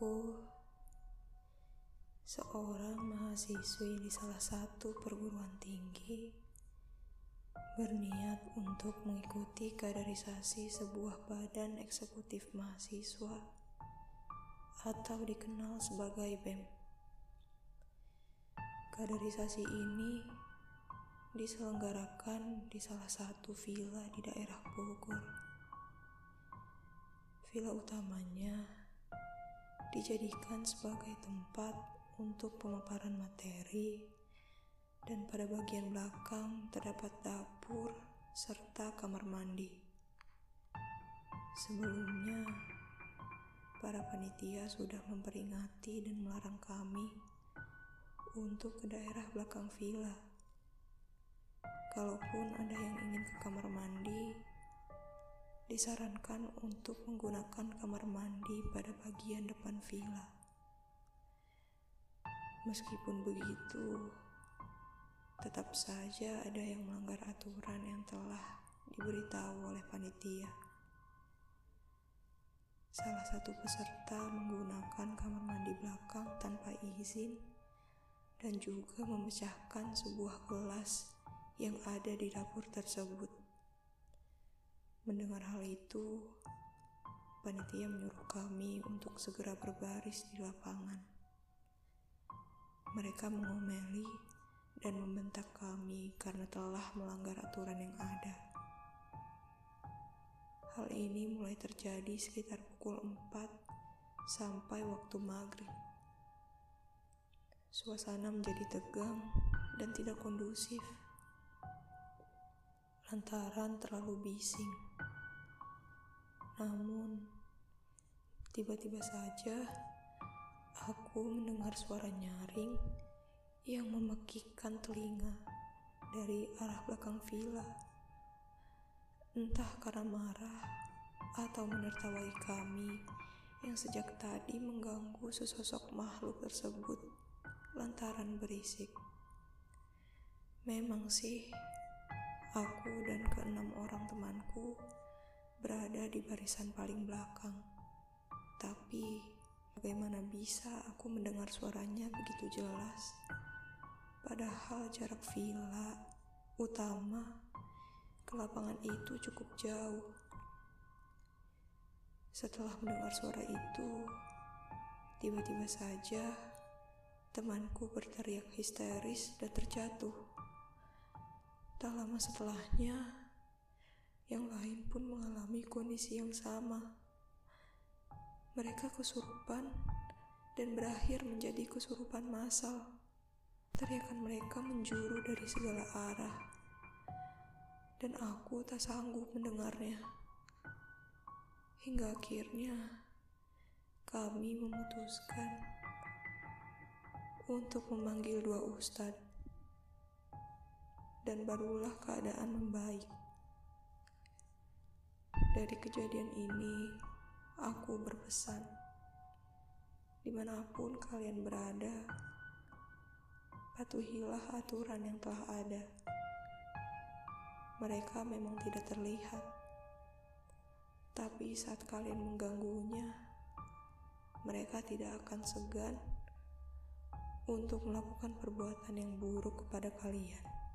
Aku seorang mahasiswi di salah satu perguruan tinggi berniat untuk mengikuti kaderisasi sebuah badan eksekutif mahasiswa atau dikenal sebagai BEM. Kaderisasi ini diselenggarakan di salah satu villa di daerah Bogor. Villa utamanya dijadikan sebagai tempat untuk pemaparan materi dan pada bagian belakang terdapat dapur serta kamar mandi. Sebelumnya, para panitia sudah memperingati dan melarang kami untuk ke daerah belakang villa. Kalaupun ada yang ingin ke kamar mandi, disarankan untuk menggunakan kamar mandi pada bagian depan villa. Meskipun begitu, tetap saja ada yang melanggar aturan yang telah diberitahu oleh panitia. Salah satu peserta menggunakan kamar mandi belakang tanpa izin dan juga memecahkan sebuah gelas yang ada di dapur tersebut. Mendengar hal itu, panitia menyuruh kami untuk segera berbaris di lapangan. Mereka mengomeli dan membentak kami karena telah melanggar aturan yang ada. Hal ini mulai terjadi sekitar pukul 4 sampai waktu maghrib. Suasana menjadi tegang dan tidak kondusif lantaran terlalu bising. Namun, tiba-tiba saja aku mendengar suara nyaring yang memekikkan telinga dari arah belakang villa. Entah karena marah atau menertawai kami yang sejak tadi mengganggu sesosok makhluk tersebut lantaran berisik. Memang sih, Aku dan keenam orang temanku berada di barisan paling belakang. Tapi, bagaimana bisa aku mendengar suaranya begitu jelas? Padahal jarak villa utama ke lapangan itu cukup jauh. Setelah mendengar suara itu, tiba-tiba saja temanku berteriak histeris dan terjatuh. Tak lama setelahnya, yang lain mengalami kondisi yang sama. Mereka kesurupan dan berakhir menjadi kesurupan massal. Teriakan mereka menjuru dari segala arah, dan aku tak sanggup mendengarnya. Hingga akhirnya kami memutuskan untuk memanggil dua ustadz dan barulah keadaan membaik. Dari kejadian ini, aku berpesan, di mana pun kalian berada, patuhilah aturan yang telah ada. Mereka memang tidak terlihat, tapi saat kalian mengganggunya, mereka tidak akan segan untuk melakukan perbuatan yang buruk kepada kalian.